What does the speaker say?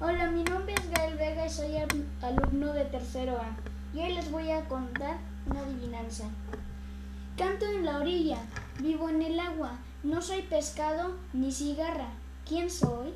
Hola, mi nombre es Gael Vega y soy alumno de tercero A. Y hoy les voy a contar una adivinanza. Canto en la orilla, vivo en el agua, no soy pescado ni cigarra. ¿Quién soy?